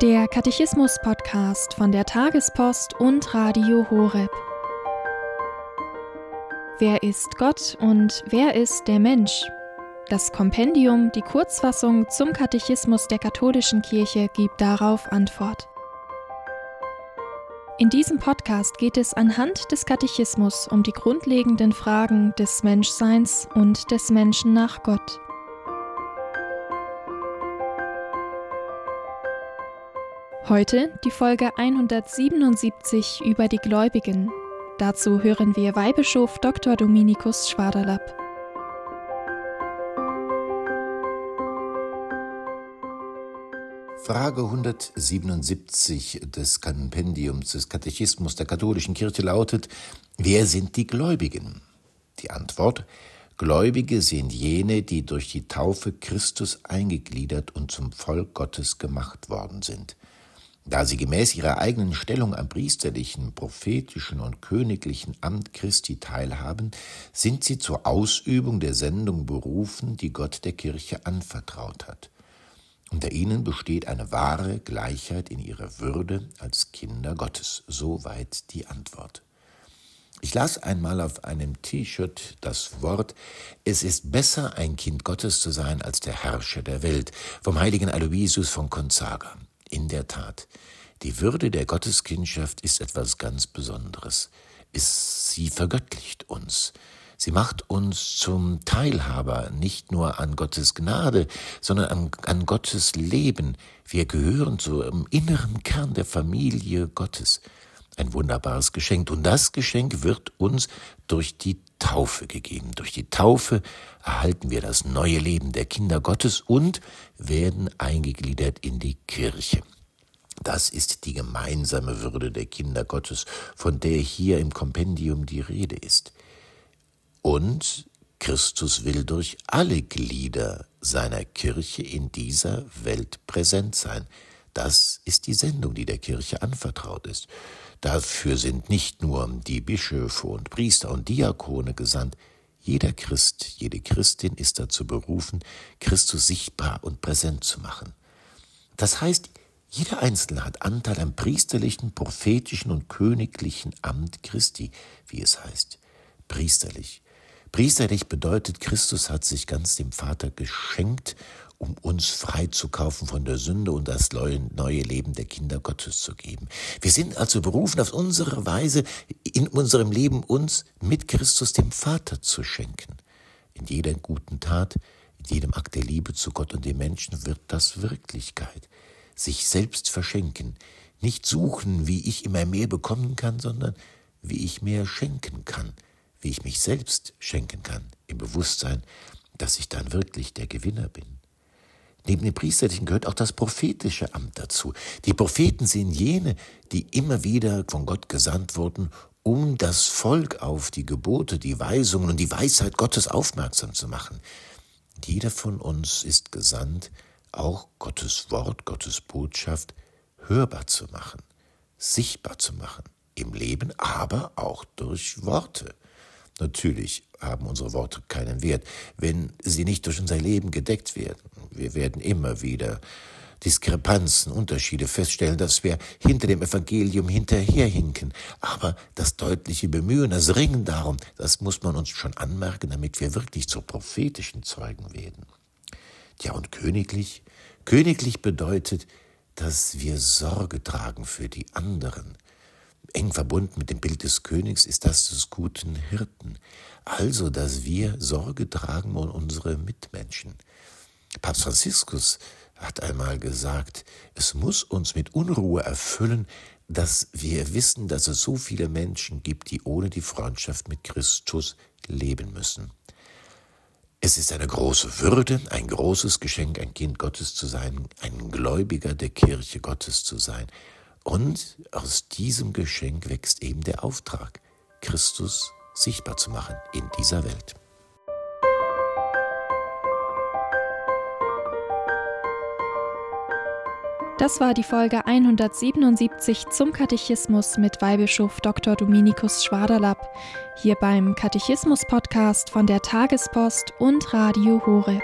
Der Katechismus-Podcast von der Tagespost und Radio Horeb. Wer ist Gott und wer ist der Mensch? Das Kompendium, die Kurzfassung zum Katechismus der katholischen Kirche, gibt darauf Antwort. In diesem Podcast geht es anhand des Katechismus um die grundlegenden Fragen des Menschseins und des Menschen nach Gott. Heute die Folge 177 über die Gläubigen. Dazu hören wir Weihbischof Dr. Dominikus Schwaderlapp. Frage 177 des Kompendiums des Katechismus der katholischen Kirche lautet, wer sind die Gläubigen? Die Antwort, Gläubige sind jene, die durch die Taufe Christus eingegliedert und zum Volk Gottes gemacht worden sind. Da sie gemäß ihrer eigenen Stellung am priesterlichen, prophetischen und königlichen Amt Christi teilhaben, sind sie zur Ausübung der Sendung berufen, die Gott der Kirche anvertraut hat. Unter ihnen besteht eine wahre Gleichheit in ihrer Würde als Kinder Gottes. Soweit die Antwort. Ich las einmal auf einem T-Shirt das Wort, es ist besser, ein Kind Gottes zu sein, als der Herrscher der Welt, vom heiligen Aloysius von Gonzaga. In der Tat, die Würde der Gotteskindschaft ist etwas ganz Besonderes. Es, sie vergöttlicht uns. Sie macht uns zum Teilhaber nicht nur an Gottes Gnade, sondern an, an Gottes Leben. Wir gehören zum inneren Kern der Familie Gottes. Ein wunderbares Geschenk. Und das Geschenk wird uns durch die Taufe gegeben. Durch die Taufe erhalten wir das neue Leben der Kinder Gottes und werden eingegliedert in die Kirche. Das ist die gemeinsame Würde der Kinder Gottes, von der hier im Kompendium die Rede ist. Und Christus will durch alle Glieder seiner Kirche in dieser Welt präsent sein. Das ist die Sendung, die der Kirche anvertraut ist. Dafür sind nicht nur die Bischöfe und Priester und Diakone gesandt, jeder Christ, jede Christin ist dazu berufen, Christus sichtbar und präsent zu machen. Das heißt, jeder Einzelne hat Anteil am priesterlichen, prophetischen und königlichen Amt Christi, wie es heißt. Priesterlich. Priesterlich bedeutet, Christus hat sich ganz dem Vater geschenkt, um uns freizukaufen von der Sünde und das neue Leben der Kinder Gottes zu geben. Wir sind also berufen, auf unsere Weise in unserem Leben uns mit Christus dem Vater zu schenken. In jeder guten Tat, in jedem Akt der Liebe zu Gott und den Menschen wird das Wirklichkeit. Sich selbst verschenken, nicht suchen, wie ich immer mehr bekommen kann, sondern wie ich mehr schenken kann wie ich mich selbst schenken kann, im Bewusstsein, dass ich dann wirklich der Gewinner bin. Neben dem Priesterlichen gehört auch das prophetische Amt dazu. Die Propheten sind jene, die immer wieder von Gott gesandt wurden, um das Volk auf die Gebote, die Weisungen und die Weisheit Gottes aufmerksam zu machen. Jeder von uns ist gesandt, auch Gottes Wort, Gottes Botschaft hörbar zu machen, sichtbar zu machen, im Leben, aber auch durch Worte. Natürlich haben unsere Worte keinen Wert, wenn sie nicht durch unser Leben gedeckt werden. Wir werden immer wieder Diskrepanzen, Unterschiede feststellen, dass wir hinter dem Evangelium hinterherhinken. Aber das deutliche Bemühen, das Ringen darum, das muss man uns schon anmerken, damit wir wirklich zu prophetischen Zeugen werden. Ja, und königlich? Königlich bedeutet, dass wir Sorge tragen für die anderen, eng verbunden mit dem Bild des Königs ist das des guten Hirten. Also, dass wir Sorge tragen um unsere Mitmenschen. Papst Franziskus hat einmal gesagt, es muss uns mit Unruhe erfüllen, dass wir wissen, dass es so viele Menschen gibt, die ohne die Freundschaft mit Christus leben müssen. Es ist eine große Würde, ein großes Geschenk, ein Kind Gottes zu sein, ein Gläubiger der Kirche Gottes zu sein. Und aus diesem Geschenk wächst eben der Auftrag, Christus sichtbar zu machen in dieser Welt. Das war die Folge 177 zum Katechismus mit Weihbischof Dr. Dominikus Schwaderlapp, hier beim Katechismus-Podcast von der Tagespost und Radio Horeb.